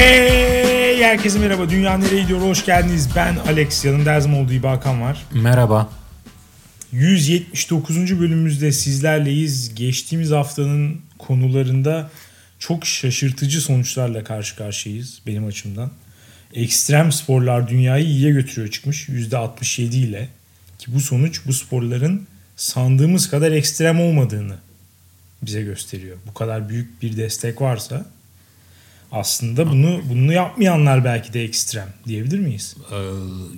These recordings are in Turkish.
Hey herkese merhaba. Dünya nereye gidiyor? Hoş geldiniz. Ben Alex. Yanımda her zaman olduğu gibi Hakan var. Merhaba. 179. bölümümüzde sizlerleyiz. Geçtiğimiz haftanın konularında çok şaşırtıcı sonuçlarla karşı karşıyayız benim açımdan. Ekstrem sporlar dünyayı iyiye götürüyor çıkmış %67 ile. Ki bu sonuç bu sporların sandığımız kadar ekstrem olmadığını bize gösteriyor. Bu kadar büyük bir destek varsa aslında bunu bunu yapmayanlar belki de ekstrem diyebilir miyiz? Ee,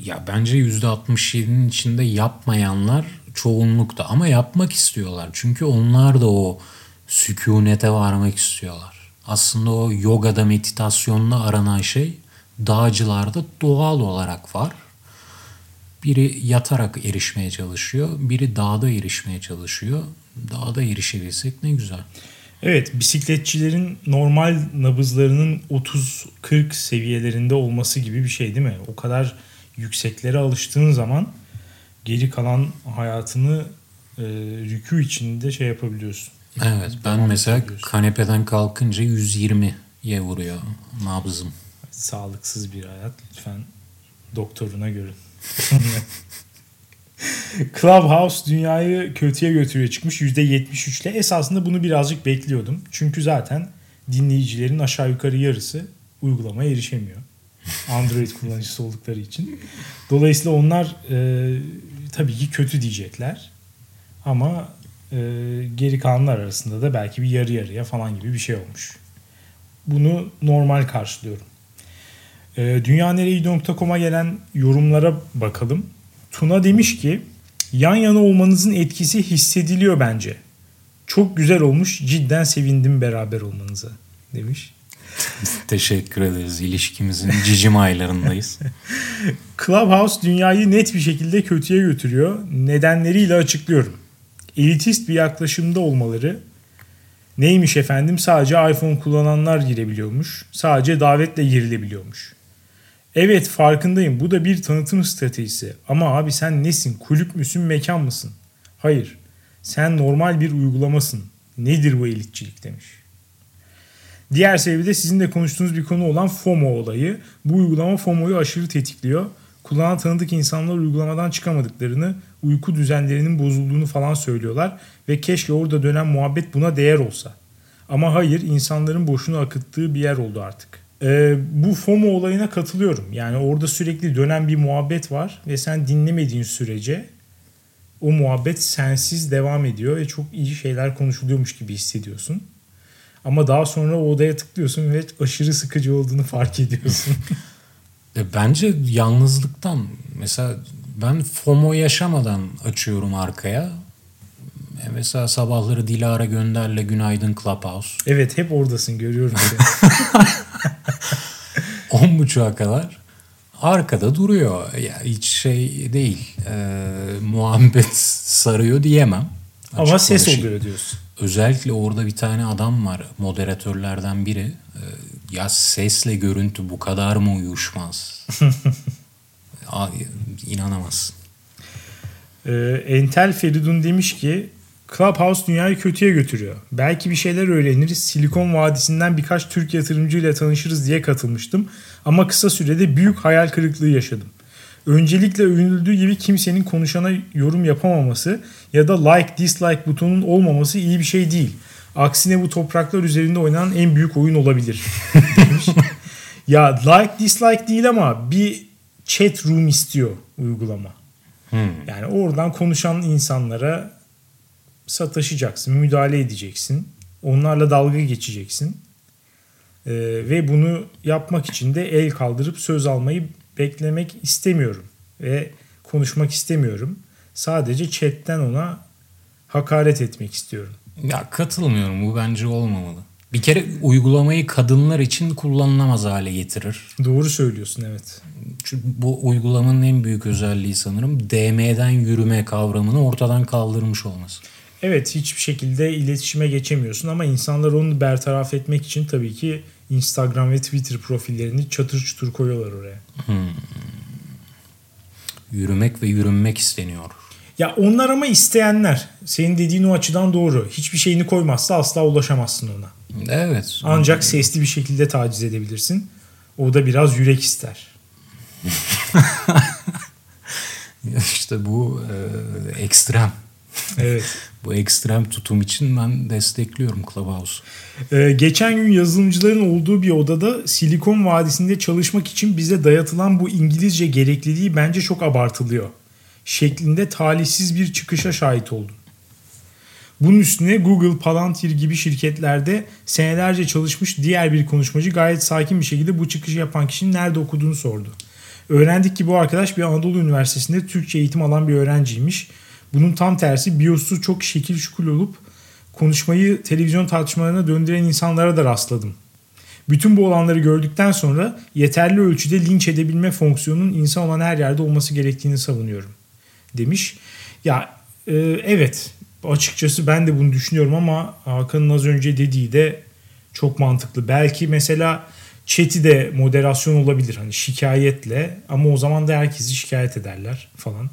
ya bence %67'nin içinde yapmayanlar çoğunlukta ama yapmak istiyorlar. Çünkü onlar da o sükunete varmak istiyorlar. Aslında o yogada meditasyonla aranan şey dağcılarda doğal olarak var. Biri yatarak erişmeye çalışıyor, biri dağda erişmeye çalışıyor. Dağda erişebilsek ne güzel. Evet bisikletçilerin normal nabızlarının 30-40 seviyelerinde olması gibi bir şey değil mi? O kadar yükseklere alıştığın zaman geri kalan hayatını e, rükû içinde şey yapabiliyorsun. Evet ben mesela kanepeden kalkınca 120'ye vuruyor nabzım. Sağlıksız bir hayat lütfen doktoruna görün. Clubhouse dünyayı kötüye götürüyor çıkmış %73 ile. Esasında bunu birazcık bekliyordum. Çünkü zaten dinleyicilerin aşağı yukarı yarısı uygulamaya erişemiyor. Android kullanıcısı oldukları için. Dolayısıyla onlar e, tabii ki kötü diyecekler. Ama e, geri kalanlar arasında da belki bir yarı yarıya falan gibi bir şey olmuş. Bunu normal karşılıyorum. E, dünyanereyi.com'a gelen yorumlara bakalım. Tuna demiş ki yan yana olmanızın etkisi hissediliyor bence. Çok güzel olmuş. Cidden sevindim beraber olmanıza demiş. Teşekkür ederiz. İlişkimizin cicim aylarındayız. Clubhouse dünyayı net bir şekilde kötüye götürüyor. Nedenleriyle açıklıyorum. Elitist bir yaklaşımda olmaları. Neymiş efendim? Sadece iPhone kullananlar girebiliyormuş. Sadece davetle girilebiliyormuş. Evet farkındayım bu da bir tanıtım stratejisi. Ama abi sen nesin? Kulüp müsün? Mekan mısın? Hayır. Sen normal bir uygulamasın. Nedir bu elitçilik demiş. Diğer sebebi sizin de konuştuğunuz bir konu olan FOMO olayı. Bu uygulama FOMO'yu aşırı tetikliyor. Kullanan tanıdık insanlar uygulamadan çıkamadıklarını, uyku düzenlerinin bozulduğunu falan söylüyorlar ve keşke orada dönen muhabbet buna değer olsa. Ama hayır, insanların boşuna akıttığı bir yer oldu artık. Ee, bu FOMO olayına katılıyorum. Yani orada sürekli dönen bir muhabbet var ve sen dinlemediğin sürece o muhabbet sensiz devam ediyor ve çok iyi şeyler konuşuluyormuş gibi hissediyorsun. Ama daha sonra o odaya tıklıyorsun ve aşırı sıkıcı olduğunu fark ediyorsun. E, bence yalnızlıktan mesela ben FOMO yaşamadan açıyorum arkaya. E, mesela sabahları Dilara Gönder'le Günaydın Clubhouse. evet hep oradasın görüyorum seni. 10.30'a kadar arkada duruyor. Yani hiç şey değil. E, muhabbet sarıyor diyemem. Ama Açık ses konuşayım. oluyor diyorsun. Özellikle orada bir tane adam var moderatörlerden biri. Ee, Ya sesle görüntü bu kadar mı uyuşmaz? Aa, İnanamazsın. Ee, Entel Feridun demiş ki Clubhouse dünyayı kötüye götürüyor. Belki bir şeyler öğreniriz. Silikon Vadisi'nden birkaç Türk yatırımcıyla tanışırız diye katılmıştım. Ama kısa sürede büyük hayal kırıklığı yaşadım. Öncelikle övünüldüğü gibi kimsenin konuşana yorum yapamaması ya da like dislike butonun olmaması iyi bir şey değil. Aksine bu topraklar üzerinde oynanan en büyük oyun olabilir. ya like dislike değil ama bir chat room istiyor uygulama. Yani oradan konuşan insanlara sataşacaksın, müdahale edeceksin. Onlarla dalga geçeceksin. Ee, ve bunu yapmak için de el kaldırıp söz almayı beklemek istemiyorum. Ve konuşmak istemiyorum. Sadece chatten ona hakaret etmek istiyorum. Ya katılmıyorum. Bu bence olmamalı. Bir kere uygulamayı kadınlar için kullanılamaz hale getirir. Doğru söylüyorsun evet. Çünkü bu uygulamanın en büyük özelliği sanırım DM'den yürüme kavramını ortadan kaldırmış olması. Evet hiçbir şekilde iletişime geçemiyorsun ama insanlar onu bertaraf etmek için tabii ki Instagram ve Twitter profillerini çatır çutur koyuyorlar oraya. Yürümek ve yürünmek isteniyor. Ya onlar ama isteyenler. Senin dediğin o açıdan doğru. Hiçbir şeyini koymazsa asla ulaşamazsın ona. Evet. Ancak sesli bir şekilde taciz edebilirsin. O da biraz yürek ister. İşte bu e, ekstrem. Evet. Bu ekstrem tutum için ben destekliyorum Clubhouse. Ee, geçen gün yazılımcıların olduğu bir odada Silikon Vadisi'nde çalışmak için bize dayatılan bu İngilizce gerekliliği bence çok abartılıyor. Şeklinde talihsiz bir çıkışa şahit oldum. Bunun üstüne Google, Palantir gibi şirketlerde senelerce çalışmış diğer bir konuşmacı gayet sakin bir şekilde bu çıkışı yapan kişinin nerede okuduğunu sordu. Öğrendik ki bu arkadaş bir Anadolu Üniversitesi'nde Türkçe eğitim alan bir öğrenciymiş. Bunun tam tersi biyosu çok şekil şukul olup konuşmayı televizyon tartışmalarına döndüren insanlara da rastladım. Bütün bu olanları gördükten sonra yeterli ölçüde linç edebilme fonksiyonunun insan olan her yerde olması gerektiğini savunuyorum. Demiş. Ya e, evet açıkçası ben de bunu düşünüyorum ama Hakan'ın az önce dediği de çok mantıklı. Belki mesela chat'i de moderasyon olabilir hani şikayetle ama o zaman da herkesi şikayet ederler falan.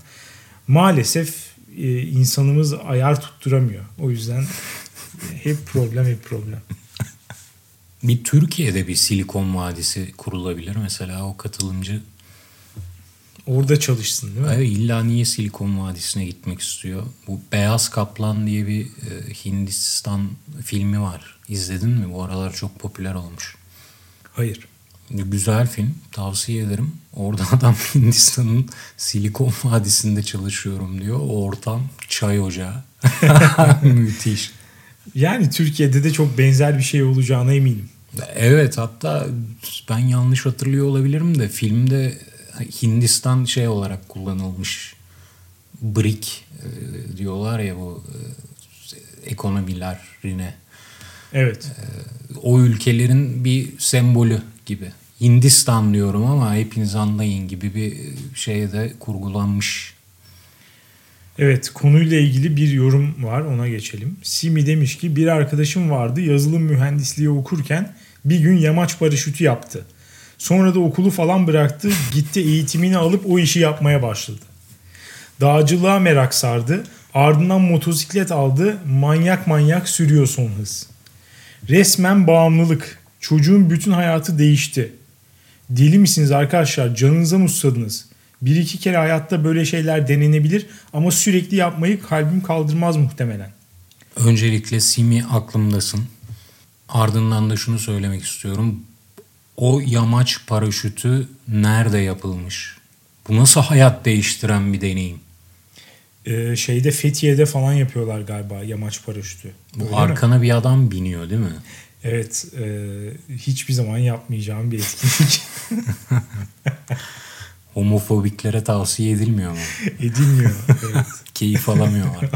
Maalesef e, insanımız ayar tutturamıyor. O yüzden hep problem hep problem. Bir Türkiye'de bir Silikon Vadisi kurulabilir. Mesela o katılımcı Orada çalışsın değil mi? Evet, illa niye Silikon Vadisi'ne gitmek istiyor? Bu Beyaz Kaplan diye bir e, Hindistan filmi var. İzledin mi? Bu aralar çok popüler olmuş. Hayır. Güzel film. Tavsiye ederim. Orada adam Hindistan'ın Silikon Vadisi'nde çalışıyorum diyor. O ortam çay ocağı. Müthiş. Yani Türkiye'de de çok benzer bir şey olacağına eminim. Evet hatta ben yanlış hatırlıyor olabilirim de filmde Hindistan şey olarak kullanılmış. BRIC e, diyorlar ya bu e, ekonomilerine. Evet. E, o ülkelerin bir sembolü gibi. Hindistan diyorum ama hepiniz anlayın gibi bir şeyde kurgulanmış. Evet konuyla ilgili bir yorum var ona geçelim. Simi demiş ki bir arkadaşım vardı yazılım mühendisliği okurken bir gün yamaç paraşütü yaptı. Sonra da okulu falan bıraktı gitti eğitimini alıp o işi yapmaya başladı. Dağcılığa merak sardı ardından motosiklet aldı manyak manyak sürüyor son hız. Resmen bağımlılık. Çocuğun bütün hayatı değişti. Deli misiniz arkadaşlar? Canınıza mı susadınız? Bir iki kere hayatta böyle şeyler denenebilir ama sürekli yapmayı kalbim kaldırmaz muhtemelen. Öncelikle Simi aklımdasın. Ardından da şunu söylemek istiyorum. O yamaç paraşütü nerede yapılmış? Bu nasıl hayat değiştiren bir deneyim? Ee, şeyde Fethiye'de falan yapıyorlar galiba yamaç paraşütü. Bu Öyle arkana mi? bir adam biniyor değil mi? Evet. E, hiçbir zaman yapmayacağım bir etkinlik. Homofobiklere tavsiye edilmiyor mu? Edilmiyor. Evet. Keyif alamıyorlar.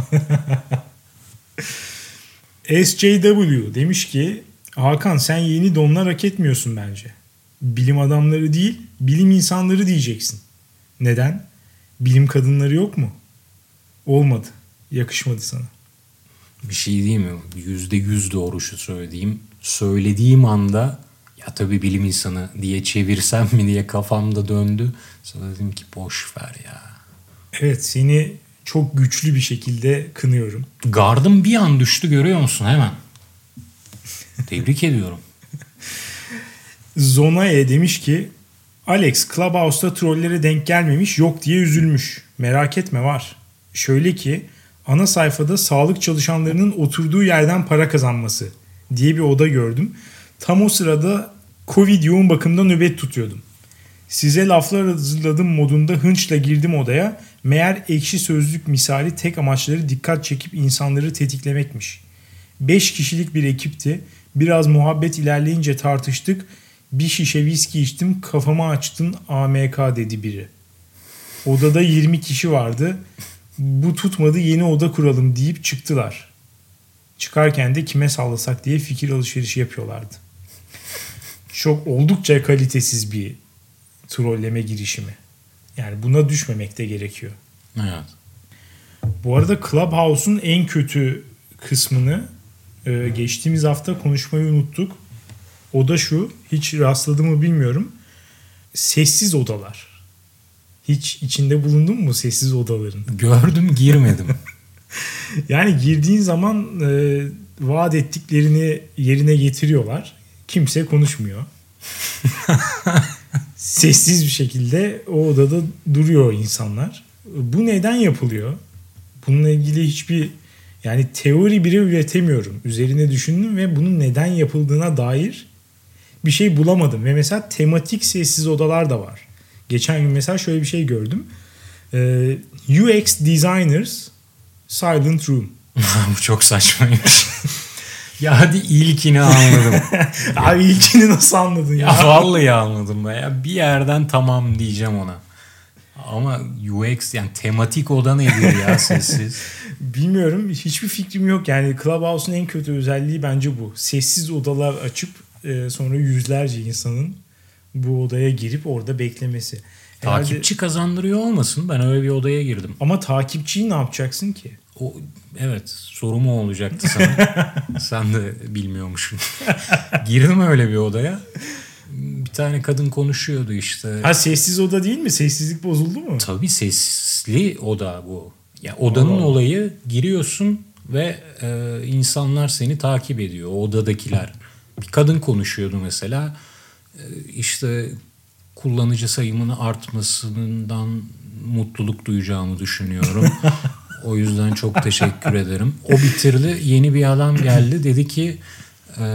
SJW demiş ki Hakan sen yeni donlar hak etmiyorsun bence. Bilim adamları değil, bilim insanları diyeceksin. Neden? Bilim kadınları yok mu? Olmadı. Yakışmadı sana. Bir şey değil mi? Yüzde yüz doğru şu söylediğim. Söylediğim anda ya tabii bilim insanı diye çevirsem mi diye kafamda döndü. Sonra dedim ki boş ver ya. Evet seni çok güçlü bir şekilde kınıyorum. Gardım bir an düştü görüyor musun hemen. Tebrik ediyorum. Zonae demiş ki Alex Clubhouse'da trollere denk gelmemiş yok diye üzülmüş. Merak etme var. Şöyle ki ana sayfada sağlık çalışanlarının oturduğu yerden para kazanması diye bir oda gördüm. Tam o sırada Covid yoğun bakımda nöbet tutuyordum. Size laflar hazırladım modunda hınçla girdim odaya. Meğer ekşi sözlük misali tek amaçları dikkat çekip insanları tetiklemekmiş. 5 kişilik bir ekipti. Biraz muhabbet ilerleyince tartıştık. Bir şişe viski içtim kafamı açtın AMK dedi biri. Odada 20 kişi vardı. Bu tutmadı yeni oda kuralım deyip çıktılar. Çıkarken de kime sallasak diye fikir alışverişi yapıyorlardı. Çok oldukça kalitesiz bir trolleme girişimi. Yani buna düşmemek de gerekiyor. Evet. Bu arada Clubhouse'un en kötü kısmını e, geçtiğimiz hafta konuşmayı unuttuk. O da şu, hiç rastladı mı bilmiyorum. Sessiz odalar. Hiç içinde bulundun mu sessiz odaların? Gördüm girmedim. yani girdiğin zaman e, vaat ettiklerini yerine getiriyorlar. Kimse konuşmuyor. Sessiz bir şekilde o odada duruyor insanlar. Bu neden yapılıyor? Bununla ilgili hiçbir yani teori bile üretemiyorum. Üzerine düşündüm ve bunun neden yapıldığına dair bir şey bulamadım. Ve mesela tematik sessiz odalar da var. Geçen gün mesela şöyle bir şey gördüm. Ee, UX Designers Silent Room. Bu çok saçmaymış. ya hadi ilkini anladım. Abi ilkini nasıl anladın ya? ya vallahi anladım ben. Ya bir yerden tamam diyeceğim ona. Ama UX yani tematik oda nedir ya sessiz? Bilmiyorum. Hiçbir fikrim yok. Yani Clubhouse'un en kötü özelliği bence bu. Sessiz odalar açıp e, sonra yüzlerce insanın bu odaya girip orada beklemesi. Herhalde- Takipçi kazandırıyor olmasın? Ben öyle bir odaya girdim. Ama takipçiyi ne yapacaksın ki? O evet sorum o olacaktı sana. Sen de bilmiyormuşsun. Girdim öyle bir odaya. Bir tane kadın konuşuyordu işte. Ha sessiz oda değil mi? Sessizlik bozuldu mu? Tabii sesli oda bu. Ya odanın Allah. olayı giriyorsun ve e, insanlar seni takip ediyor. O odadakiler. Bir kadın konuşuyordu mesela. E, işte kullanıcı sayımının artmasından mutluluk duyacağımı düşünüyorum. o yüzden çok teşekkür ederim. O bitirdi. Yeni bir adam geldi. Dedi ki e,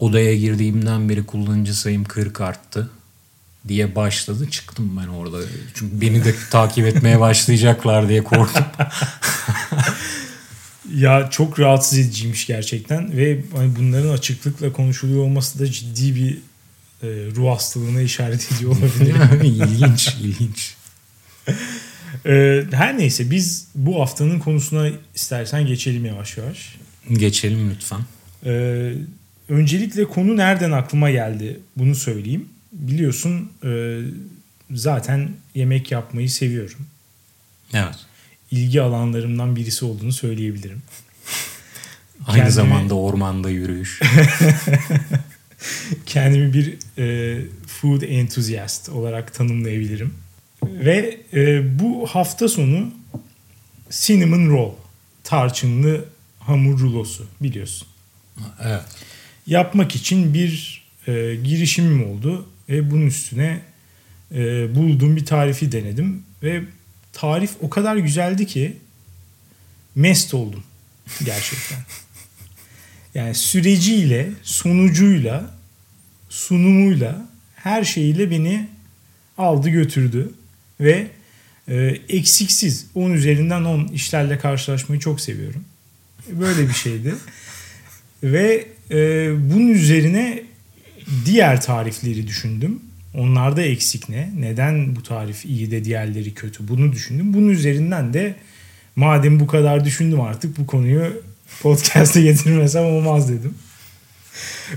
odaya girdiğimden beri kullanıcı sayım 40 arttı diye başladı. Çıktım ben orada. Çünkü beni de takip etmeye başlayacaklar diye korktum. Ya çok rahatsız ediciymiş gerçekten ve hani bunların açıklıkla konuşuluyor olması da ciddi bir e, ruh hastalığına işaret ediyor olabilir. ilginç, ilginç. E, her neyse biz bu haftanın konusuna istersen geçelim yavaş yavaş. Geçelim lütfen. E, öncelikle konu nereden aklıma geldi bunu söyleyeyim. Biliyorsun e, zaten yemek yapmayı seviyorum. Evet. İlgi alanlarımdan birisi olduğunu söyleyebilirim. Aynı Kendimi- zamanda ormanda yürüyüş. kendimi bir e, food enthusiast olarak tanımlayabilirim. Ve e, bu hafta sonu cinnamon roll, tarçınlı hamur rulosu biliyorsun. evet. Yapmak için bir e, girişimim oldu ve bunun üstüne e, bulduğum bir tarifi denedim ve tarif o kadar güzeldi ki mest oldum gerçekten. Yani süreciyle, sonucuyla, sunumuyla, her şeyiyle beni aldı götürdü ve e, eksiksiz 10 üzerinden 10 işlerle karşılaşmayı çok seviyorum. Böyle bir şeydi. ve e, bunun üzerine diğer tarifleri düşündüm. Onlarda eksik ne? Neden bu tarif iyi de diğerleri kötü? Bunu düşündüm. Bunun üzerinden de madem bu kadar düşündüm artık bu konuyu podcast'e getirmesem olmaz dedim.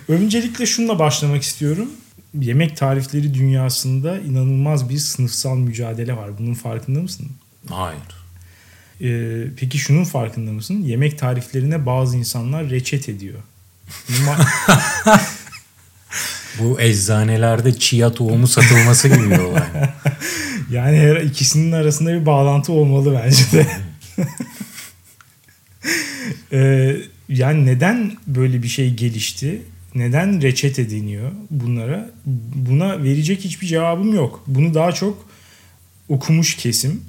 Öncelikle şununla başlamak istiyorum. Yemek tarifleri dünyasında inanılmaz bir sınıfsal mücadele var. Bunun farkında mısın? Hayır. Ee, peki şunun farkında mısın? Yemek tariflerine bazı insanlar reçet ediyor. Bu eczanelerde chia tohumu satılması gibi bir olay. yani her ikisinin arasında bir bağlantı olmalı bence de. Ee, yani neden böyle bir şey gelişti? Neden reçete deniyor bunlara? Buna verecek hiçbir cevabım yok. Bunu daha çok okumuş kesim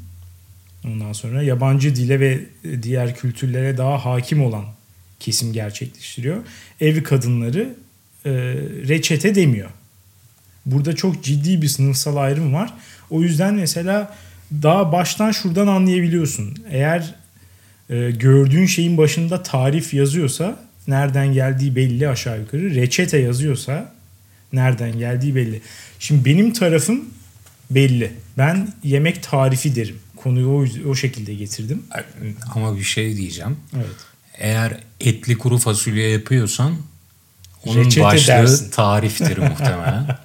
ondan sonra yabancı dile ve diğer kültürlere daha hakim olan kesim gerçekleştiriyor. Ev kadınları e, reçete demiyor. Burada çok ciddi bir sınıfsal ayrım var. O yüzden mesela daha baştan şuradan anlayabiliyorsun. Eğer e, gördüğün şeyin başında tarif yazıyorsa nereden geldiği belli aşağı yukarı. Reçete yazıyorsa nereden geldiği belli. Şimdi benim tarafım belli. Ben yemek tarifi derim. Konuyu o, o şekilde getirdim. Ama bir şey diyeceğim. Evet. Eğer etli kuru fasulye yapıyorsan onun Reçete başlığı dersin. tariftir muhtemelen.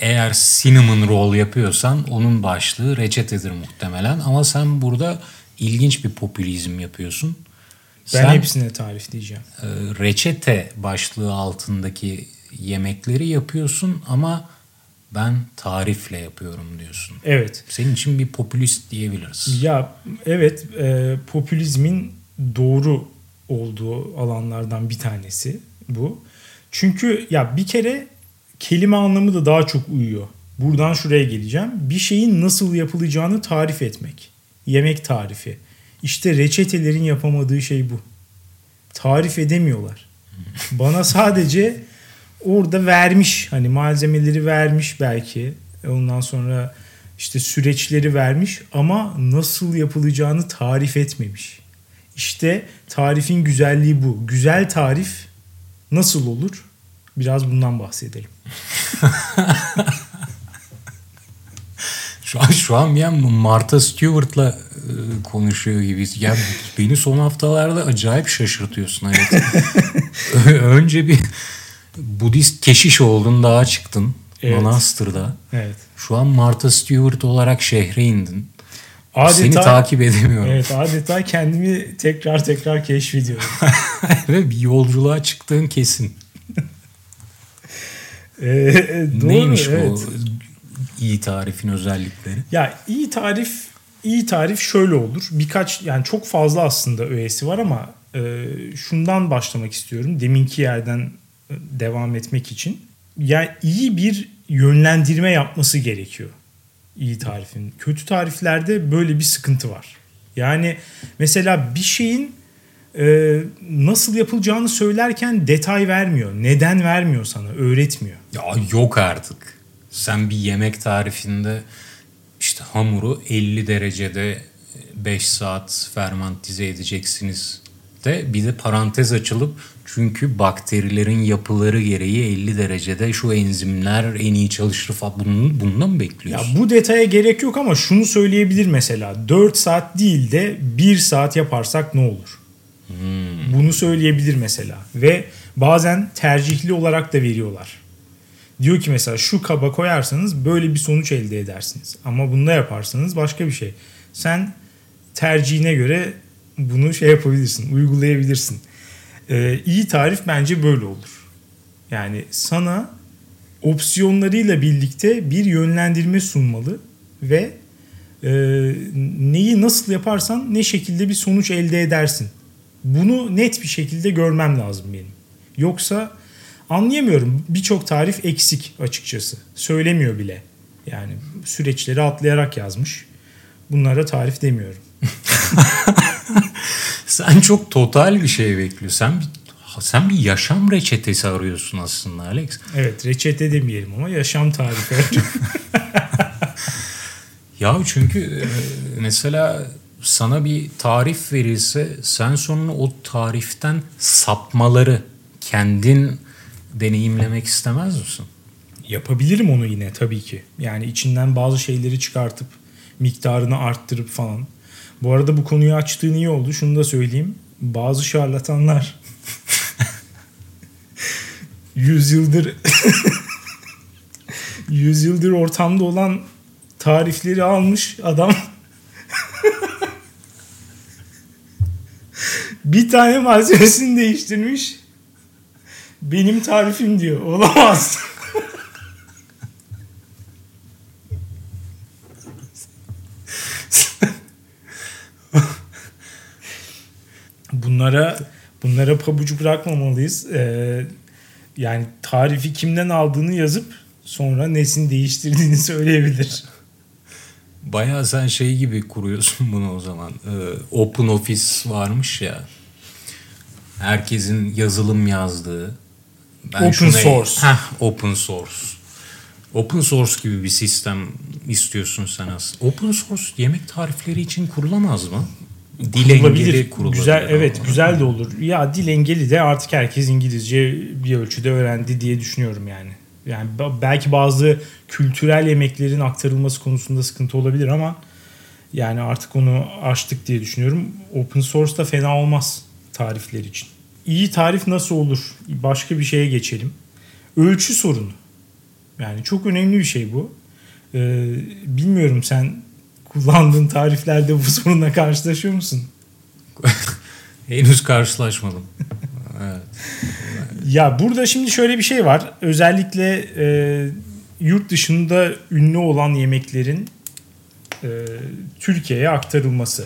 Eğer cinnamon roll yapıyorsan onun başlığı reçetedir muhtemelen. Ama sen burada ilginç bir popülizm yapıyorsun. Ben Sen hepsine tarif diyeceğim. e, reçete başlığı altındaki yemekleri yapıyorsun ama ben tarifle yapıyorum diyorsun. Evet. Senin için bir popülist diyebiliriz. Ya evet e, popülizmin doğru olduğu alanlardan bir tanesi bu. Çünkü ya bir kere kelime anlamı da daha çok uyuyor. Buradan şuraya geleceğim. Bir şeyin nasıl yapılacağını tarif etmek. Yemek tarifi. İşte reçetelerin yapamadığı şey bu. Tarif edemiyorlar. Bana sadece orada vermiş hani malzemeleri vermiş belki. Ondan sonra işte süreçleri vermiş ama nasıl yapılacağını tarif etmemiş. İşte tarifin güzelliği bu. Güzel tarif nasıl olur? Biraz bundan bahsedelim. Şu an şu an an Martha Stewart'la konuşuyor gibiyiz. Ya beni son haftalarda acayip şaşırtıyorsun evet. Önce bir Budist keşiş oldun daha çıktın Evet. Manastır'da. Evet. Şu an Martha Stewart olarak şehre indin. Adeta, Seni takip edemiyorum. Evet adeta kendimi tekrar tekrar keşfediyorum. Ve bir yolculuğa çıktığın kesin. Ee, doğru, Neymiş evet. bu iyi tarifin özellikleri? Ya iyi tarif iyi tarif şöyle olur. Birkaç yani çok fazla aslında öğesi var ama e, şundan başlamak istiyorum. Deminki yerden e, devam etmek için. Yani iyi bir yönlendirme yapması gerekiyor iyi tarifin. Kötü tariflerde böyle bir sıkıntı var. Yani mesela bir şeyin e, nasıl yapılacağını söylerken detay vermiyor. Neden vermiyor sana? Öğretmiyor. Ya yok artık. Sen bir yemek tarifinde işte hamuru 50 derecede 5 saat fermantize edeceksiniz de bir de parantez açılıp çünkü bakterilerin yapıları gereği 50 derecede şu enzimler en iyi çalışır falan. Bunu, bundan mı Ya bekliyorsun? bu detaya gerek yok ama şunu söyleyebilir mesela. 4 saat değil de 1 saat yaparsak ne olur? Bunu söyleyebilir mesela. Ve bazen tercihli olarak da veriyorlar. Diyor ki mesela şu kaba koyarsanız böyle bir sonuç elde edersiniz. Ama bunda yaparsanız başka bir şey. Sen tercihine göre bunu şey yapabilirsin, uygulayabilirsin. Ee, iyi tarif bence böyle olur. Yani sana opsiyonlarıyla birlikte bir yönlendirme sunmalı ve e, neyi nasıl yaparsan ne şekilde bir sonuç elde edersin. Bunu net bir şekilde görmem lazım benim. Yoksa anlayamıyorum. Birçok tarif eksik açıkçası. Söylemiyor bile. Yani süreçleri atlayarak yazmış. Bunlara tarif demiyorum. Sen çok total bir şey bekliyorsun. Sen bir, sen bir yaşam reçetesi arıyorsun aslında Alex. Evet reçete demeyelim ama yaşam tarifi. Ya çünkü e, mesela sana bir tarif verilse sen sonra o tariften sapmaları kendin deneyimlemek istemez misin? Yapabilirim onu yine tabii ki. Yani içinden bazı şeyleri çıkartıp miktarını arttırıp falan. Bu arada bu konuyu açtığın iyi oldu. Şunu da söyleyeyim. Bazı şarlatanlar yüzyıldır yüzyıldır ortamda olan tarifleri almış adam bir tane malzemesini değiştirmiş. Benim tarifim diyor. Olamaz. bunlara bunlara pabucu bırakmamalıyız. Ee, yani tarifi kimden aldığını yazıp sonra nesini değiştirdiğini söyleyebilir. Bayağı sen şey gibi kuruyorsun bunu o zaman. Ee, Open Office varmış ya. Herkesin yazılım yazdığı. Open şuna- source. Heh, open source. Open source gibi bir sistem istiyorsun sen aslında. Open source yemek tarifleri için kurulamaz mı? Dil engeli kurulabilir. Güzel, evet ama. güzel de olur. Ya dil engeli de artık herkes İngilizce bir ölçüde öğrendi diye düşünüyorum yani. Yani belki bazı kültürel yemeklerin aktarılması konusunda sıkıntı olabilir ama yani artık onu aştık diye düşünüyorum. Open source da fena olmaz tarifler için. İyi tarif nasıl olur? Başka bir şeye geçelim. Ölçü sorunu. Yani çok önemli bir şey bu. Ee, bilmiyorum sen kullandığın tariflerde bu sorunla karşılaşıyor musun? Henüz karşılaşmadım. evet. Ya burada şimdi şöyle bir şey var. Özellikle e, yurt dışında ünlü olan yemeklerin e, Türkiye'ye aktarılması.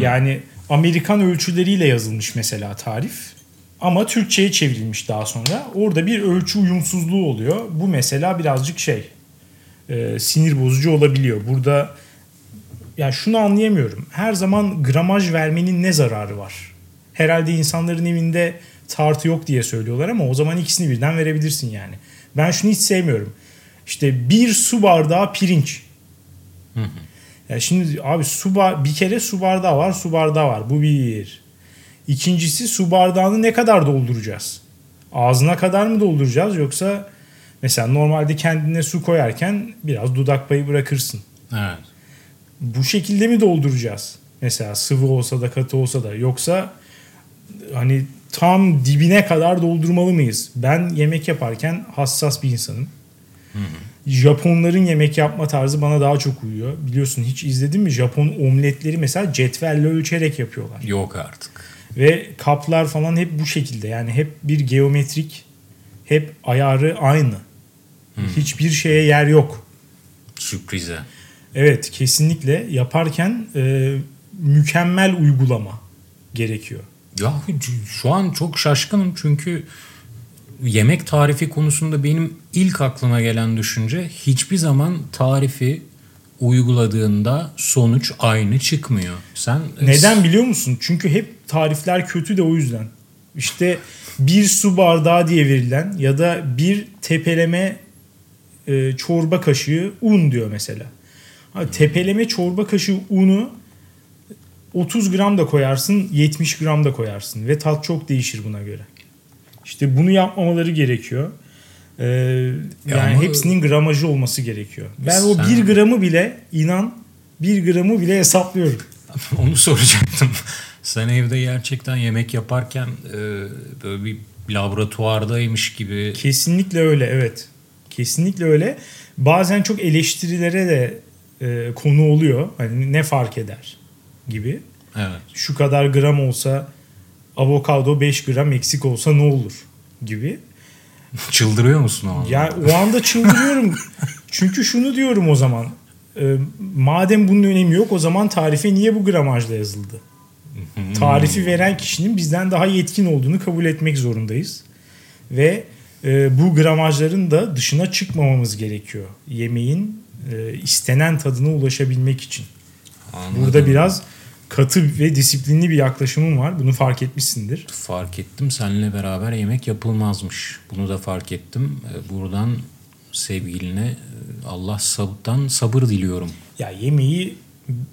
Yani Amerikan ölçüleriyle yazılmış mesela tarif. Ama Türkçe'ye çevrilmiş daha sonra. Orada bir ölçü uyumsuzluğu oluyor. Bu mesela birazcık şey e, sinir bozucu olabiliyor. Burada yani şunu anlayamıyorum. Her zaman gramaj vermenin ne zararı var? Herhalde insanların evinde tartı yok diye söylüyorlar ama o zaman ikisini birden verebilirsin yani. Ben şunu hiç sevmiyorum. İşte bir su bardağı pirinç. Hı hı. Ya şimdi abi su bar- bir kere su bardağı var, su bardağı var. Bu bir. İkincisi su bardağını ne kadar dolduracağız? Ağzına kadar mı dolduracağız yoksa mesela normalde kendine su koyarken biraz dudak payı bırakırsın. Evet. Bu şekilde mi dolduracağız? Mesela sıvı olsa da katı olsa da yoksa hani tam dibine kadar doldurmalı mıyız? Ben yemek yaparken hassas bir insanım. Japonların yemek yapma tarzı bana daha çok uyuyor. Biliyorsun hiç izledin mi? Japon omletleri mesela cetvelle ölçerek yapıyorlar. Yok artık. Ve kaplar falan hep bu şekilde. Yani hep bir geometrik, hep ayarı aynı. Hiçbir şeye yer yok. Sürprize. Evet kesinlikle yaparken e, mükemmel uygulama gerekiyor. Ya şu an çok şaşkınım çünkü yemek tarifi konusunda benim ilk aklıma gelen düşünce hiçbir zaman tarifi uyguladığında sonuç aynı çıkmıyor. Sen Neden biliyor musun? Çünkü hep tarifler kötü de o yüzden. İşte bir su bardağı diye verilen ya da bir tepeleme e, çorba kaşığı un diyor mesela. Ha, tepeleme çorba kaşığı unu 30 gram da koyarsın 70 gram da koyarsın ve tat çok değişir buna göre. İşte bunu yapmamaları gerekiyor. Ee, yani ama- hepsinin gramajı olması gerekiyor. Ben o Sen- bir gramı bile inan bir gramı bile hesaplıyorum. Onu soracaktım. Sen evde gerçekten yemek yaparken e, böyle bir laboratuvardaymış gibi Kesinlikle öyle evet. Kesinlikle öyle. Bazen çok eleştirilere de e, konu oluyor. Hani ne fark eder gibi. evet Şu kadar gram olsa avokado 5 gram eksik olsa ne olur gibi. çıldırıyor musun o anda? Ya o anda çıldırıyorum. Çünkü şunu diyorum o zaman. E, madem bunun önemi yok o zaman tarife niye bu gramajla yazıldı? Tarifi veren kişinin bizden daha yetkin olduğunu kabul etmek zorundayız. Ve e, bu gramajların da dışına çıkmamamız gerekiyor. Yemeğin e, istenen tadına ulaşabilmek için. Anladım. Burada biraz katı ve disiplinli bir yaklaşımım var. Bunu fark etmişsindir. fark ettim seninle beraber yemek yapılmazmış. Bunu da fark ettim. E, Buradan sevgiline e, Allah sabırdan sabır diliyorum. Ya yemeği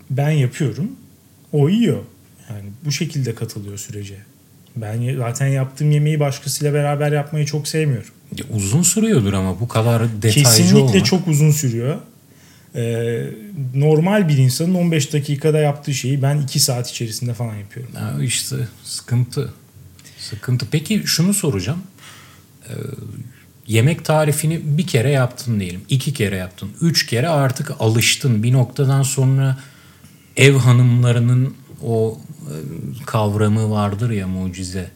ben yapıyorum. O yiyor. Yani bu şekilde katılıyor sürece. Ben zaten yaptığım yemeği başkasıyla beraber yapmayı çok sevmiyorum. Ya Uzun sürüyordur ama bu kadar detaycı Kesinlikle olmak. çok uzun sürüyor. Ee, normal bir insanın 15 dakikada yaptığı şeyi ben 2 saat içerisinde falan yapıyorum. Ha, işte sıkıntı. Sıkıntı. Peki şunu soracağım. Ee, yemek tarifini bir kere yaptın diyelim. iki kere yaptın. Üç kere artık alıştın. Bir noktadan sonra ev hanımlarının o e, kavramı vardır ya mucize.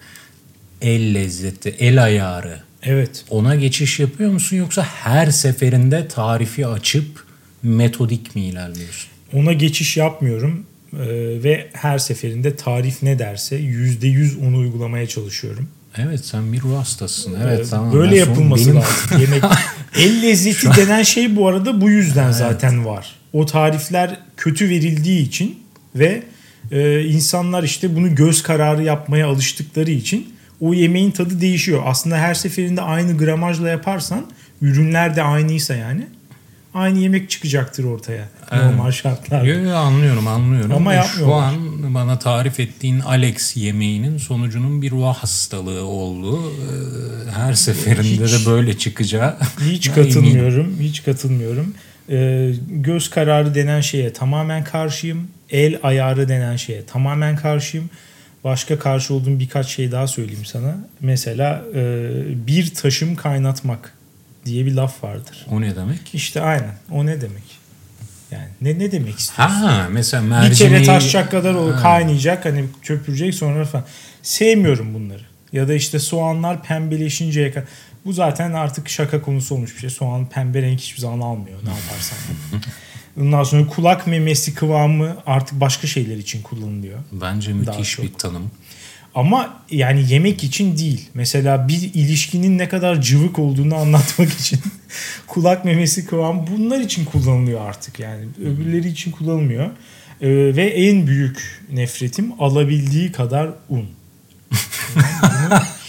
El lezzeti, el ayarı. Evet. Ona geçiş yapıyor musun yoksa her seferinde tarifi açıp metodik mi ilerliyorsun? Ona geçiş yapmıyorum. Ee, ve her seferinde tarif ne derse %100 onu uygulamaya çalışıyorum. Evet sen bir ruh hastasısın. Evet Ee, tamam. Böyle yapılması benim- lazım. Yemek el lezzeti denen şey bu arada bu yüzden zaten var. O tarifler kötü verildiği için ve e, insanlar işte bunu göz kararı yapmaya alıştıkları için o yemeğin tadı değişiyor. Aslında her seferinde aynı gramajla yaparsan ürünler de aynıysa yani aynı yemek çıkacaktır ortaya normal şartlarda. Yo, yo, anlıyorum anlıyorum. Ama şu an bana tarif ettiğin Alex yemeğinin sonucunun bir ruh hastalığı olduğu e, her seferinde Hiç- de böyle çıkacağı Hiç eminim. katılmıyorum. Hiç katılmıyorum. Ee, göz kararı denen şeye tamamen karşıyım. El ayarı denen şeye tamamen karşıyım. Başka karşı olduğum birkaç şey daha söyleyeyim sana. Mesela e, bir taşım kaynatmak diye bir laf vardır. O ne demek? İşte aynen. O ne demek? Yani ne ne demek istiyorsun? Ha mesela bir mercimeği... kere taşacak kadar o kaynayacak hani köpürecek sonra falan. Sevmiyorum bunları. Ya da işte soğanlar pembeleşinceye kadar. Bu zaten artık şaka konusu olmuş bir şey. Soğan pembe renk hiçbir zaman almıyor ne yaparsan. Ondan sonra kulak memesi kıvamı artık başka şeyler için kullanılıyor. Bence müthiş bir tanım. Ama yani yemek için değil. Mesela bir ilişkinin ne kadar cıvık olduğunu anlatmak için kulak memesi kıvam bunlar için kullanılıyor artık yani. Öbürleri için kullanılmıyor. Ee, ve en büyük nefretim alabildiği kadar un.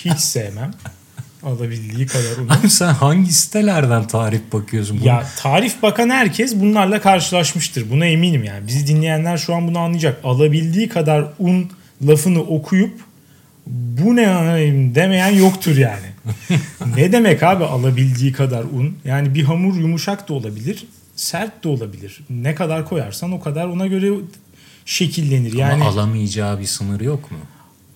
Hiç sevmem. Alabildiği kadar un. Abi sen hangi sitelerden tarif bakıyorsun? Bunu- Ya tarif bakan herkes bunlarla karşılaşmıştır. Buna eminim yani. Bizi dinleyenler şu an bunu anlayacak. Alabildiği kadar un lafını okuyup bu ne anayım demeyen yoktur yani. ne demek abi alabildiği kadar un? Yani bir hamur yumuşak da olabilir, sert de olabilir. Ne kadar koyarsan o kadar ona göre şekillenir. Yani Ama alamayacağı bir sınır yok mu?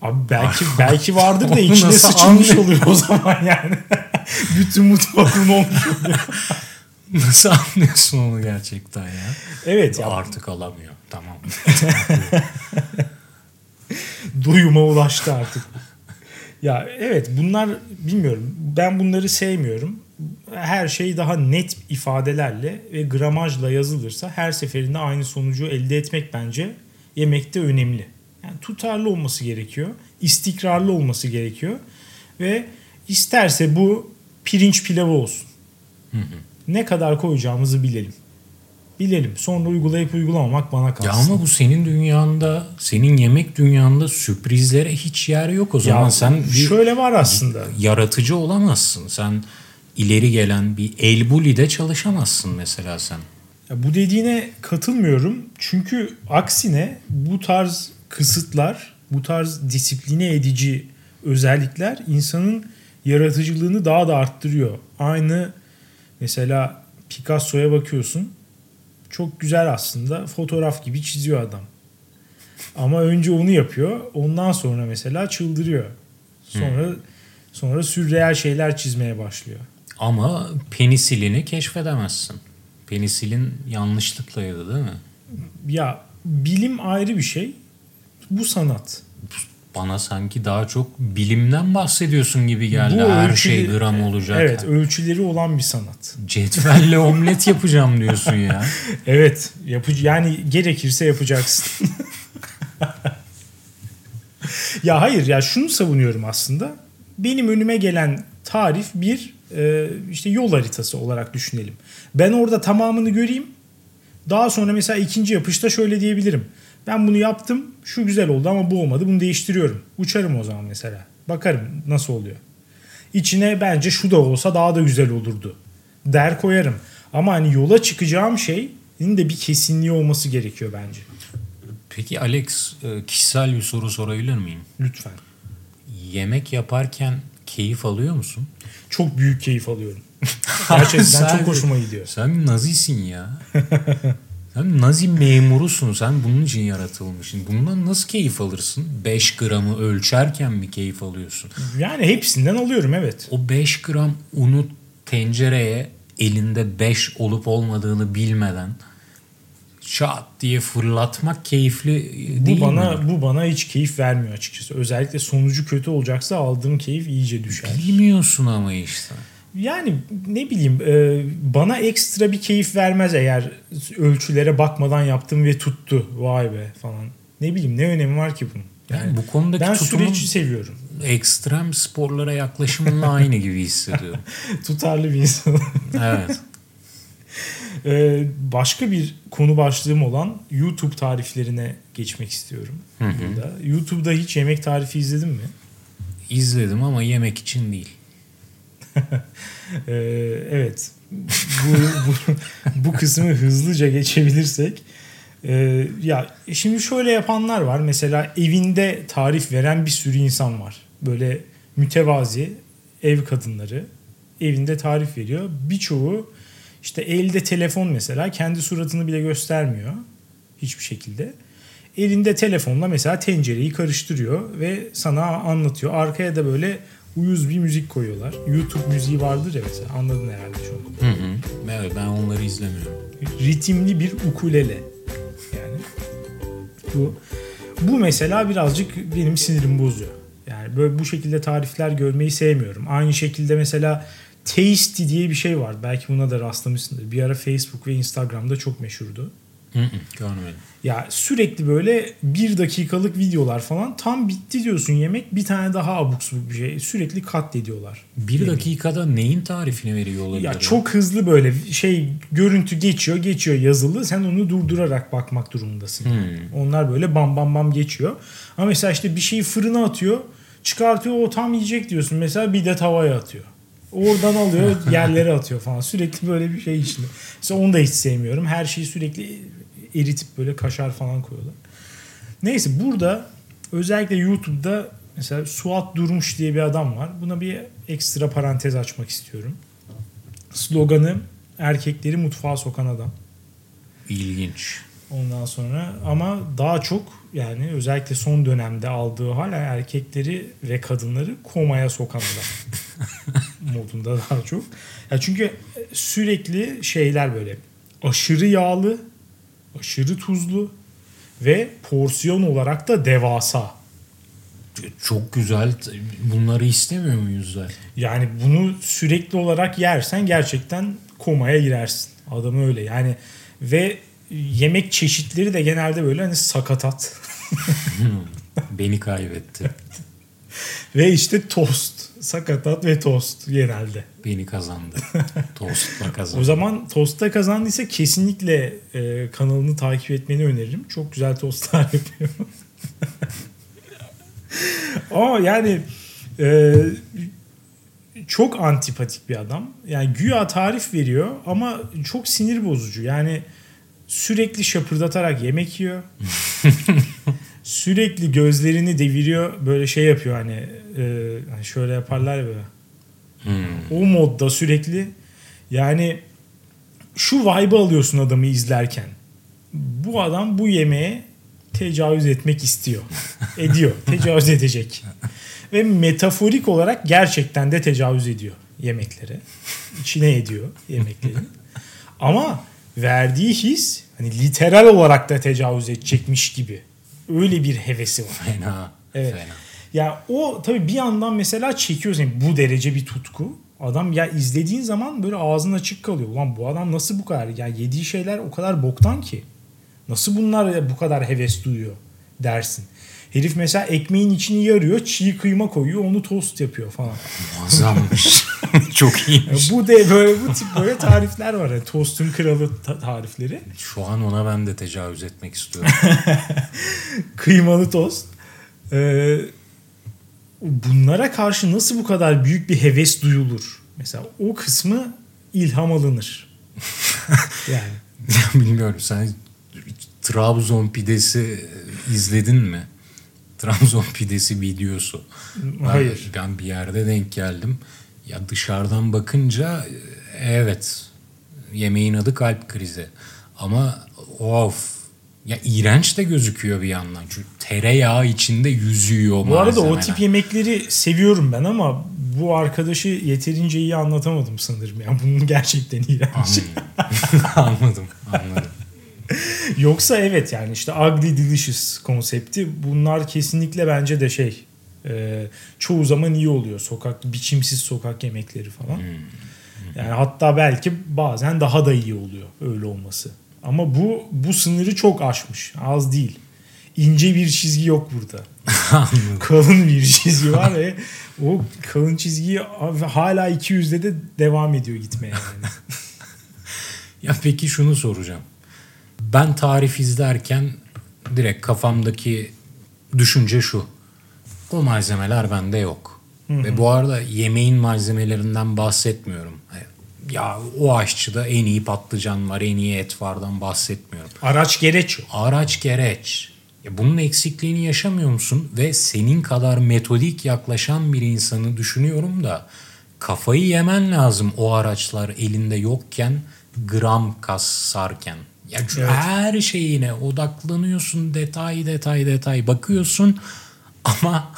abi belki belki vardır da içine sıçılmış anlıyor? oluyor o zaman yani. Bütün mutfak un olmuş oluyor. Nasıl anlıyorsun onu gerçekten ya? Evet ya Artık alamıyor. Tamam. Duyuma ulaştı artık. ya evet bunlar bilmiyorum. Ben bunları sevmiyorum. Her şey daha net ifadelerle ve gramajla yazılırsa her seferinde aynı sonucu elde etmek bence yemekte önemli. Yani tutarlı olması gerekiyor. istikrarlı olması gerekiyor. Ve isterse bu pirinç pilavı olsun. Ne kadar koyacağımızı bilelim. Bilelim. Sonra uygulayıp uygulamamak bana kalsın. Ya ama bu senin dünyanda, senin yemek dünyanda sürprizlere hiç yer yok o zaman. Ya sen bir şöyle var aslında. yaratıcı olamazsın. Sen ileri gelen bir elbulide çalışamazsın mesela sen. Ya bu dediğine katılmıyorum. Çünkü aksine bu tarz kısıtlar, bu tarz disipline edici özellikler insanın yaratıcılığını daha da arttırıyor. Aynı mesela Picasso'ya bakıyorsun. Çok güzel aslında. Fotoğraf gibi çiziyor adam. Ama önce onu yapıyor. Ondan sonra mesela çıldırıyor. Sonra sonra sürreel şeyler çizmeye başlıyor. Ama penisilini keşfedemezsin. Penisilin yanlışlıklaydı değil mi? Ya bilim ayrı bir şey. Bu sanat. Bana sanki daha çok bilimden bahsediyorsun gibi geldi. Bu Her ölçü- şey gram olacak. Evet, ölçüleri olan bir sanat. Cetvelle omlet yapacağım diyorsun ya. Evet, yapıcı yani gerekirse yapacaksın. ya hayır ya şunu savunuyorum aslında. Benim önüme gelen tarif bir e, işte yol haritası olarak düşünelim. Ben orada tamamını göreyim. Daha sonra mesela ikinci yapışta şöyle diyebilirim. Ben bunu yaptım. Şu güzel oldu ama bu olmadı. Bunu değiştiriyorum. Uçarım o zaman mesela. Bakarım nasıl oluyor. İçine bence şu da olsa daha da güzel olurdu. Der koyarım. Ama hani yola çıkacağım şeyin de bir kesinliği olması gerekiyor bence. Peki Alex e, kişisel bir soru sorabilir miyim? Lütfen. Yemek yaparken keyif alıyor musun? Çok büyük keyif alıyorum. Gerçekten Sen- çok hoşuma gidiyor. Sen nazisin ya. Sen nazi memurusun. Sen bunun için yaratılmışsın. Bundan nasıl keyif alırsın? 5 gramı ölçerken mi keyif alıyorsun? Yani hepsinden alıyorum evet. O 5 gram unu tencereye elinde 5 olup olmadığını bilmeden şat diye fırlatmak keyifli e, Bu değil bana mi? bu bana hiç keyif vermiyor açıkçası. Özellikle sonucu kötü olacaksa aldığım keyif iyice düşer. Bilmiyorsun ama işte. Yani ne bileyim e, bana ekstra bir keyif vermez eğer ölçülere bakmadan yaptım ve tuttu. Vay be falan. Ne bileyim ne önemi var ki bunun? Yani bu konudaki ben süreci seviyorum. ekstrem sporlara yaklaşımınla aynı gibi hissediyorum. Tutarlı bir insan. Evet. Ee, başka bir konu başlığım olan YouTube tariflerine geçmek istiyorum. hı. Burada. YouTube'da hiç yemek tarifi izledin mi? İzledim ama yemek için değil. Ee, evet. Bu, bu, bu kısmı hızlıca geçebilirsek. Ee, ya şimdi şöyle yapanlar var. Mesela evinde tarif veren bir sürü insan var. Böyle mütevazi ev kadınları evinde tarif veriyor. Birçoğu işte elde telefon mesela kendi suratını bile göstermiyor hiçbir şekilde. Elinde telefonla mesela tencereyi karıştırıyor ve sana anlatıyor. Arkaya da böyle uyuz bir müzik koyuyorlar. YouTube müziği vardır ya mesela anladın herhalde an. Hı hı. Evet ben onları izlemiyorum. Ritimli bir ukulele. Yani bu bu mesela birazcık benim sinirimi bozuyor. Yani böyle bu şekilde tarifler görmeyi sevmiyorum. Aynı şekilde mesela Tasty diye bir şey var. Belki buna da rastlamışsındır. Bir ara Facebook ve Instagram'da çok meşhurdu. Hı hı, görmedim. Ya sürekli böyle bir dakikalık videolar falan tam bitti diyorsun yemek bir tane daha abuk subuk bir şey sürekli katlediyorlar. Bir yemeği. dakikada neyin tarifini veriyor olabilir? Ya çok hızlı böyle şey görüntü geçiyor geçiyor yazılı sen onu durdurarak bakmak durumundasın. Hmm. Onlar böyle bam bam bam geçiyor. Ama mesela işte bir şeyi fırına atıyor çıkartıyor o tam yiyecek diyorsun mesela bir de tavaya atıyor. Oradan alıyor yerlere atıyor falan sürekli böyle bir şey içinde. Mesela onu da hiç sevmiyorum her şeyi sürekli eritip böyle kaşar falan koyuyorlar. Neyse burada özellikle YouTube'da mesela Suat Durmuş diye bir adam var. Buna bir ekstra parantez açmak istiyorum. Sloganı erkekleri mutfağa sokan adam. İlginç. Ondan sonra ama daha çok yani özellikle son dönemde aldığı hala erkekleri ve kadınları komaya sokan adam modunda daha çok. Ya çünkü sürekli şeyler böyle aşırı yağlı, aşırı tuzlu ve porsiyon olarak da devasa. Çok güzel. Bunları istemiyor muyuz zaten? Yani bunu sürekli olarak yersen gerçekten komaya girersin. Adam öyle yani ve yemek çeşitleri de genelde böyle hani sakatat. Beni kaybetti. ve işte tost. Sakatat ve tost genelde. Beni kazandı. Tostla kazandı. O zaman tostta kazandıysa kesinlikle e, kanalını takip etmeni öneririm. Çok güzel tostlar yapıyor. Ama yani e, çok antipatik bir adam. Yani güya tarif veriyor ama çok sinir bozucu. Yani sürekli şapırdatarak yemek yiyor. sürekli gözlerini deviriyor. Böyle şey yapıyor hani, e, hani şöyle yaparlar ya böyle. Hmm. O modda sürekli yani şu vibe alıyorsun adamı izlerken. Bu adam bu yemeğe tecavüz etmek istiyor. Ediyor. tecavüz edecek. Ve metaforik olarak gerçekten de tecavüz ediyor yemeklere. İçine ediyor yemekleri. Ama verdiği his hani literal olarak da tecavüz edecekmiş gibi. Öyle bir hevesi var. Fena. Evet. Fena. Ya o tabii bir yandan mesela çekiyor seni bu derece bir tutku. Adam ya izlediğin zaman böyle ağzın açık kalıyor. Ulan bu adam nasıl bu kadar ya yediği şeyler o kadar boktan ki. Nasıl bunlar bu kadar heves duyuyor dersin. Herif mesela ekmeğin içini yarıyor, çiğ kıyma koyuyor, onu tost yapıyor falan. Muazzammış. Çok iyiymiş. bu de böyle bu tip böyle tarifler var. Yani tostun kralı ta- tarifleri. Şu an ona ben de tecavüz etmek istiyorum. Kıymalı tost. Ee, bunlara karşı nasıl bu kadar büyük bir heves duyulur? Mesela o kısmı ilham alınır. yani. Ya Bilmiyorum sen Trabzon pidesi izledin mi? Trabzon pidesi videosu. Ben- Hayır. Ben bir yerde denk geldim. Ya dışarıdan bakınca evet yemeğin adı kalp krizi. Ama of ya iğrenç de gözüküyor bir yandan. Çünkü tereyağı içinde yüzüyor Bu arada o tip yemekleri seviyorum ben ama bu arkadaşı yeterince iyi anlatamadım sanırım. Yani bunun gerçekten iğrenç. Anladım. anladım. Anladım. Yoksa evet yani işte ugly delicious konsepti bunlar kesinlikle bence de şey e, çoğu zaman iyi oluyor sokak biçimsiz sokak yemekleri falan. Yani hatta belki bazen daha da iyi oluyor öyle olması. Ama bu bu sınırı çok aşmış. Az değil. İnce bir çizgi yok burada. Kalın bir çizgi var ve o kalın çizgiyi hala 200'de de devam ediyor gitmeye yani. Ya peki şunu soracağım. Ben tarif izlerken direkt kafamdaki düşünce şu. O malzemeler bende yok. Ve bu arada yemeğin malzemelerinden bahsetmiyorum. Ya o aşçıda en iyi patlıcan var, en iyi et vardan bahsetmiyorum. Araç gereç. Araç gereç. Ya bunun eksikliğini yaşamıyor musun? Ve senin kadar metodik yaklaşan bir insanı düşünüyorum da kafayı yemen lazım o araçlar elinde yokken gram kasarken. Ya çünkü Evet. her şeyine odaklanıyorsun detay detay detay bakıyorsun ama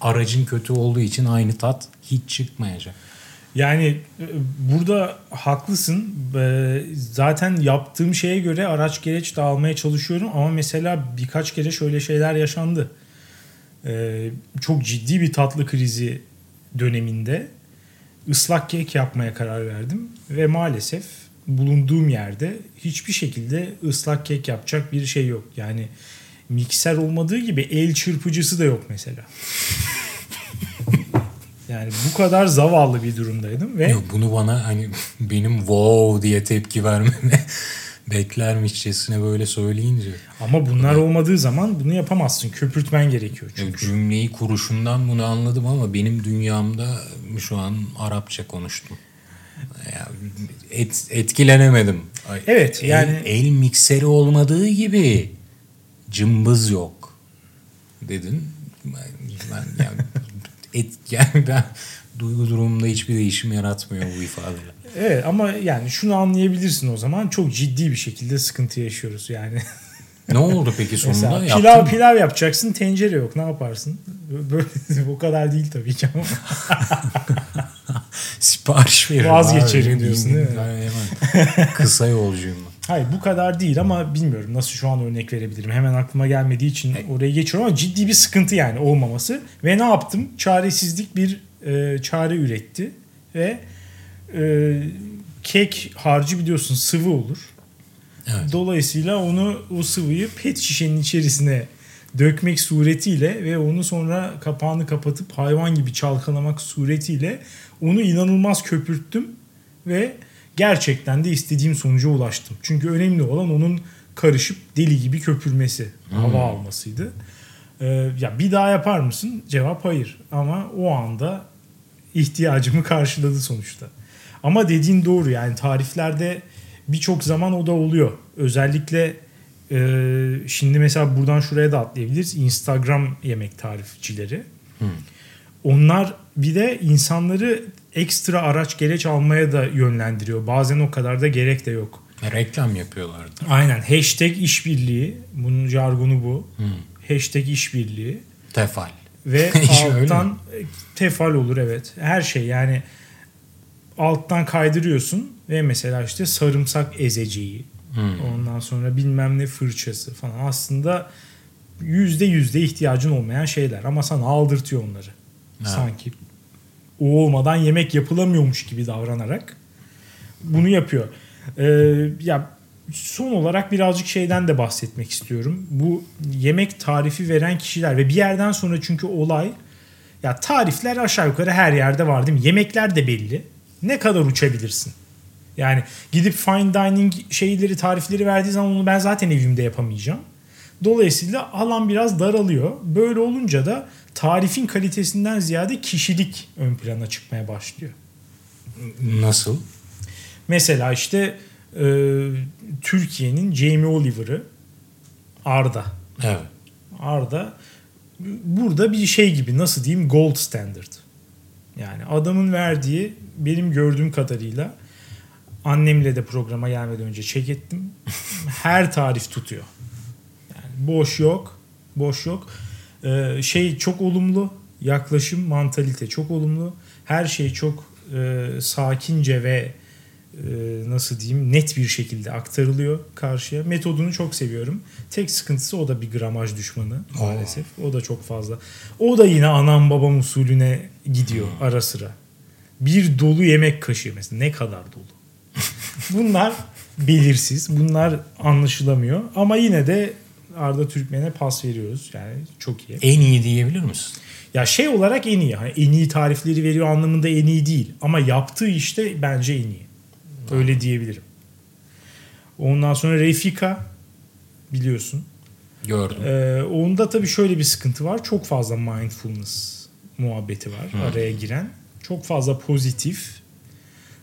aracın kötü olduğu için aynı tat hiç çıkmayacak. Yani e, burada haklısın. E, Zaten yaptığım şeye göre araç gereç dağılmaya çalışıyorum ama mesela birkaç kere şöyle şeyler yaşandı. E, Çok ciddi bir tatlı krizi döneminde ıslak kek yapmaya karar verdim ve maalesef bulunduğum yerde hiçbir şekilde ıslak kek yapacak bir şey yok. Yani mikser olmadığı gibi el çırpıcısı da yok mesela. Yani bu kadar zavallı bir durumdaydım ve Yok, bunu bana hani benim wow diye tepki vermeme beklermişçesine böyle söyleyince. ama bunlar olmadığı zaman bunu yapamazsın. Köpürtmen gerekiyor çünkü. Cümleyi kuruşundan bunu anladım ama benim dünyamda şu an Arapça konuştum. Et, etkilenemedim. Evet, el- yani- el, mikseri olmadığı gibi cımbız yok dedin. Ben, ben yani, et, yani ben duygu durumunda hiçbir değişim yaratmıyor bu ifadeler. Evet ama yani şunu anlayabilirsin o zaman çok ciddi bir şekilde sıkıntı yaşıyoruz yani. Ne oldu peki sonunda? Mesela Yaptın pilav mı? pilav yapacaksın tencere yok ne yaparsın? Böyle o kadar değil tabii ki ama. Sipariş veririm. Vazgeçerim abi. diyorsun, değil mi? Hemen kısa yolcuyum. Hayır bu kadar değil ama bilmiyorum nasıl şu an örnek verebilirim. Hemen aklıma gelmediği için oraya geçiyorum ama ciddi bir sıkıntı yani olmaması. Ve ne yaptım? Çaresizlik bir e, çare üretti ve e, kek harcı biliyorsun sıvı olur. Evet. Dolayısıyla onu o sıvıyı pet şişenin içerisine dökmek suretiyle ve onu sonra kapağını kapatıp hayvan gibi çalkalamak suretiyle onu inanılmaz köpürttüm ve gerçekten de istediğim sonuca ulaştım. Çünkü önemli olan onun karışıp deli gibi köpürmesi, hava almasıydı. Ee, ya bir daha yapar mısın? Cevap hayır. Ama o anda ihtiyacımı karşıladı sonuçta. Ama dediğin doğru yani tariflerde birçok zaman o da oluyor. Özellikle e, şimdi mesela buradan şuraya da atlayabiliriz. Instagram yemek tarifçileri. Onlar bir de insanları ekstra araç gereç almaya da yönlendiriyor. Bazen o kadar da gerek de yok. Reklam yapıyorlardı. Aynen hashtag işbirliği. Bunun jargonu bu. Hashtag işbirliği. Tefal. Ve alttan mi? tefal olur evet. Her şey yani alttan kaydırıyorsun ve mesela işte sarımsak ezeceği Hmm. ondan sonra bilmem ne fırçası falan aslında yüzde yüzde ihtiyacın olmayan şeyler ama sana aldırtıyor onları. Evet. Sanki o olmadan yemek yapılamıyormuş gibi davranarak bunu yapıyor. Ee, ya son olarak birazcık şeyden de bahsetmek istiyorum. Bu yemek tarifi veren kişiler ve bir yerden sonra çünkü olay ya tarifler aşağı yukarı her yerde var değil mi? Yemekler de belli. Ne kadar uçabilirsin? Yani gidip fine dining şeyleri tarifleri verdiği zaman onu ben zaten evimde yapamayacağım. Dolayısıyla alan biraz daralıyor. Böyle olunca da tarifin kalitesinden ziyade kişilik ön plana çıkmaya başlıyor. Nasıl? Mesela işte e, Türkiye'nin Jamie Oliver'ı Arda. Evet. Arda burada bir şey gibi nasıl diyeyim gold standard. Yani adamın verdiği benim gördüğüm kadarıyla annemle de programa gelmeden önce check ettim. Her tarif tutuyor. Boş yok. Boş yok. Ee, şey çok olumlu. Yaklaşım, mantalite çok olumlu. Her şey çok e, sakince ve e, nasıl diyeyim net bir şekilde aktarılıyor karşıya. Metodunu çok seviyorum. Tek sıkıntısı o da bir gramaj düşmanı maalesef. O da çok fazla. O da yine anam babam usulüne gidiyor ara sıra. Bir dolu yemek kaşığı mesela. Ne kadar dolu? Bunlar belirsiz. Bunlar anlaşılamıyor. Ama yine de Arda Türkmen'e pas veriyoruz. Yani çok iyi. En iyi diyebilir misin? Ya şey olarak en iyi. Hani en iyi tarifleri veriyor anlamında en iyi değil. Ama yaptığı işte bence en iyi. Öyle diyebilirim. Ondan sonra Refika biliyorsun. Gördüm. Ee, onda tabii şöyle bir sıkıntı var. Çok fazla mindfulness muhabbeti var araya giren. Çok fazla pozitif.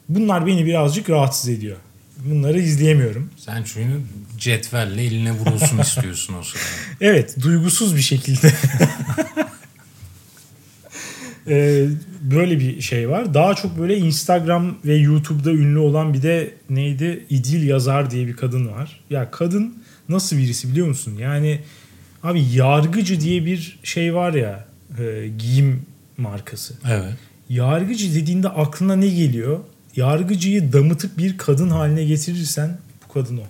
Bunlar beni birazcık rahatsız ediyor. Bunları izleyemiyorum. Sen çünkü cetvelle eline vurulsun istiyorsun o sırada. Evet, duygusuz bir şekilde. Ee, böyle bir şey var. Daha çok böyle Instagram ve YouTube'da ünlü olan bir de neydi? İdil Yazar diye bir kadın var. Ya kadın nasıl birisi biliyor musun? Yani abi yargıcı diye bir şey var ya e, giyim markası. Evet. Yargıcı dediğinde aklına ne geliyor? Yargıcıyı damıtık bir kadın haline getirirsen bu kadın o.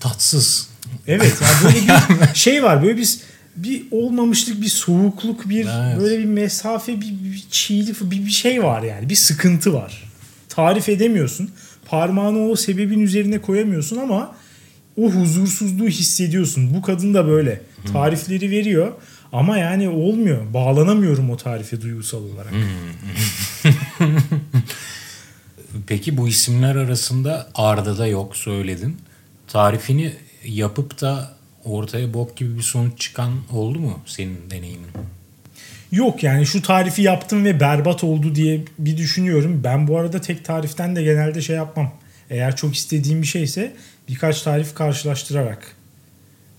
Tatsız. Evet yani böyle bir şey var böyle bir bir olmamışlık bir soğukluk bir Evet. böyle bir mesafe bir, bir çiğlik bir, bir şey var yani bir sıkıntı var. Tarif edemiyorsun. parmağını o sebebin üzerine koyamıyorsun ama o huzursuzluğu hissediyorsun. Bu kadın da böyle. Tarifleri veriyor ama yani olmuyor. Bağlanamıyorum o tarife duygusal olarak. Peki bu isimler arasında Arda da yok söyledin. Tarifini yapıp da ortaya bok gibi bir sonuç çıkan oldu mu senin deneyimin? Yok yani şu tarifi yaptım ve berbat oldu diye bir düşünüyorum. Ben bu arada tek tariften de genelde şey yapmam. Eğer çok istediğim bir şeyse birkaç tarif karşılaştırarak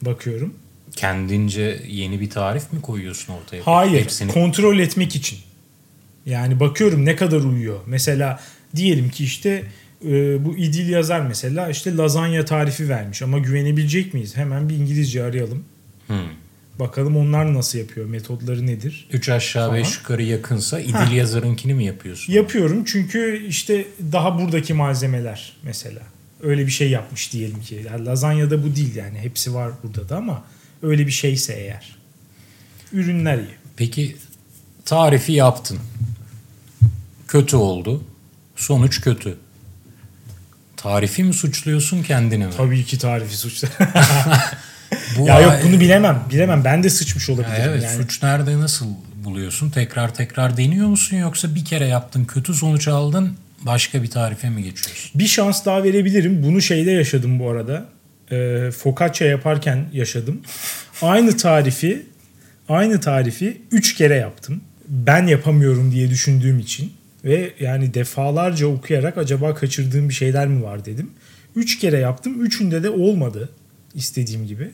bakıyorum. Kendince yeni bir tarif mi koyuyorsun ortaya? Hayır, Hepsini... kontrol etmek için. Yani bakıyorum ne kadar uyuyor. Mesela diyelim ki işte e, bu İdil yazar mesela işte lazanya tarifi vermiş ama güvenebilecek miyiz? Hemen bir İngilizce arayalım. Hmm. Bakalım onlar nasıl yapıyor, metodları nedir? Üç aşağı Falan. beş yukarı yakınsa İdil yazarınkini mi yapıyorsun? Yapıyorum çünkü işte daha buradaki malzemeler mesela. Öyle bir şey yapmış diyelim ki. Yani lazanyada bu değil yani. Hepsi var burada da ama öyle bir şeyse eğer. Ürünler iyi. Peki tarifi yaptın. Kötü oldu. Sonuç kötü. Tarifi mi suçluyorsun kendini mi? Tabii ki tarifi suçlar. Bu ya yok bunu bilemem. Bilemem. Ben de sıçmış olabilirim. Evet yani. suç nerede nasıl buluyorsun? Tekrar tekrar deniyor musun yoksa bir kere yaptın kötü sonuç aldın başka bir tarife mi geçiyorsun? Bir şans daha verebilirim. Bunu şeyde yaşadım bu arada. E, focaccia yaparken yaşadım. Aynı tarifi aynı tarifi 3 kere yaptım. Ben yapamıyorum diye düşündüğüm için ve yani defalarca okuyarak acaba kaçırdığım bir şeyler mi var dedim. 3 kere yaptım. Üçünde de olmadı istediğim gibi.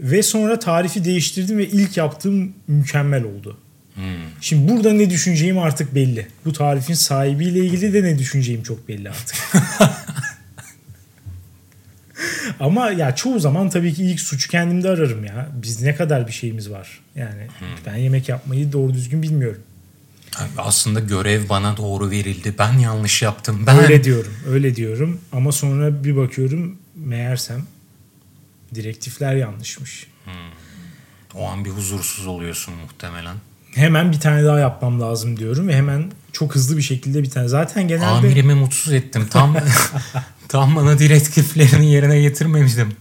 Ve sonra tarifi değiştirdim ve ilk yaptığım mükemmel oldu. Hmm. Şimdi burada ne düşüneceğim artık belli. Bu tarifin sahibiyle ilgili de ne düşüneceğim çok belli artık. Ama ya çoğu zaman tabii ki ilk suçu kendimde ararım ya. Biz ne kadar bir şeyimiz var. Yani ben yemek yapmayı doğru düzgün bilmiyorum. Aslında görev bana doğru verildi. Ben yanlış yaptım. Ben Öyle diyorum. Öyle diyorum. Ama sonra bir bakıyorum meğersem direktifler yanlışmış. o an bir huzursuz oluyorsun muhtemelen. Hemen bir tane daha yapmam lazım diyorum ve hemen çok hızlı bir şekilde bir tane. Zaten genelde Amirimi mutsuz ettim. Tam tam bana direktiflerini yerine getirmemiştim.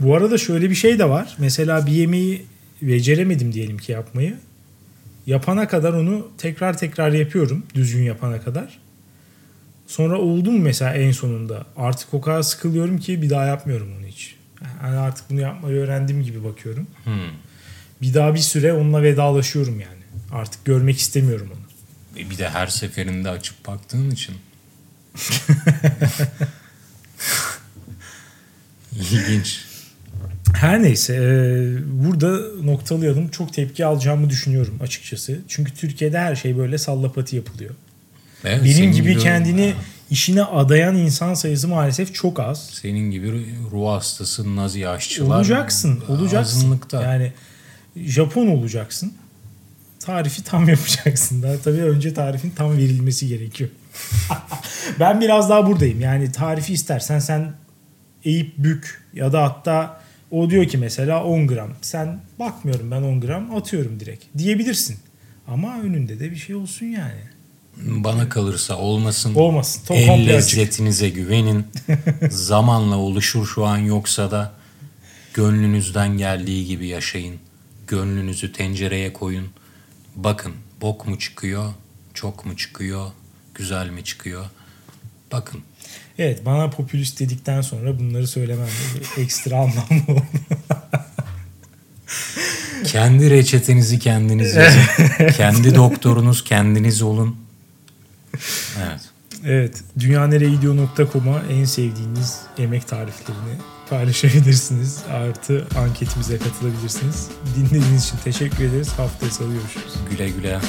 Bu arada şöyle bir şey de var. Mesela bir yemeği beceremedim diyelim ki yapmayı. Yapana kadar onu tekrar tekrar yapıyorum. Düzgün yapana kadar. Sonra oldu mu mesela en sonunda? Artık o kadar sıkılıyorum ki bir daha yapmıyorum onu hiç. Yani artık bunu yapmayı öğrendim gibi bakıyorum. Hmm. Bir daha bir süre onunla vedalaşıyorum yani. Artık görmek istemiyorum onu. E Bir de her seferinde açıp baktığın için. İlginç. Her neyse e, burada noktalayalım. Çok tepki alacağımı düşünüyorum açıkçası. Çünkü Türkiye'de her şey böyle sallapati yapılıyor. Evet, Benim gibi kendini işine adayan insan sayısı maalesef çok az. senin gibi ruh hastası nazi aşçılar Olacaksın, olacaksın. azınlıkta. Yani Japon olacaksın. Tarifi tam yapacaksın. Daha tabii önce tarifin tam verilmesi gerekiyor. ben biraz daha buradayım. Yani tarifi istersen sen eğip bük ya da hatta o diyor ki mesela 10 gram. Sen bakmıyorum ben 10 gram atıyorum direkt diyebilirsin. Ama önünde de bir şey olsun yani. Bana kalırsa olmasın. Olmasın. Tom El komple açık. lezzetinize güvenin. Zamanla oluşur şu an yoksa da gönlünüzden geldiği gibi yaşayın. Gönlünüzü tencereye koyun. Bakın bok mu çıkıyor, çok mu çıkıyor, güzel mi çıkıyor? Bakın. Evet bana popülist dedikten sonra bunları söylemem ekstra anlamlı oldu. Kendi reçetenizi kendiniz yazın. Kendi doktorunuz kendiniz olun. Evet. Evet. dünyanereyegidiyor.com'a en sevdiğiniz yemek tariflerini paylaşabilirsiniz. Artı anketimize katılabilirsiniz. Dinlediğiniz için teşekkür ederiz. Haftaya salı görüşürüz. Güle güle.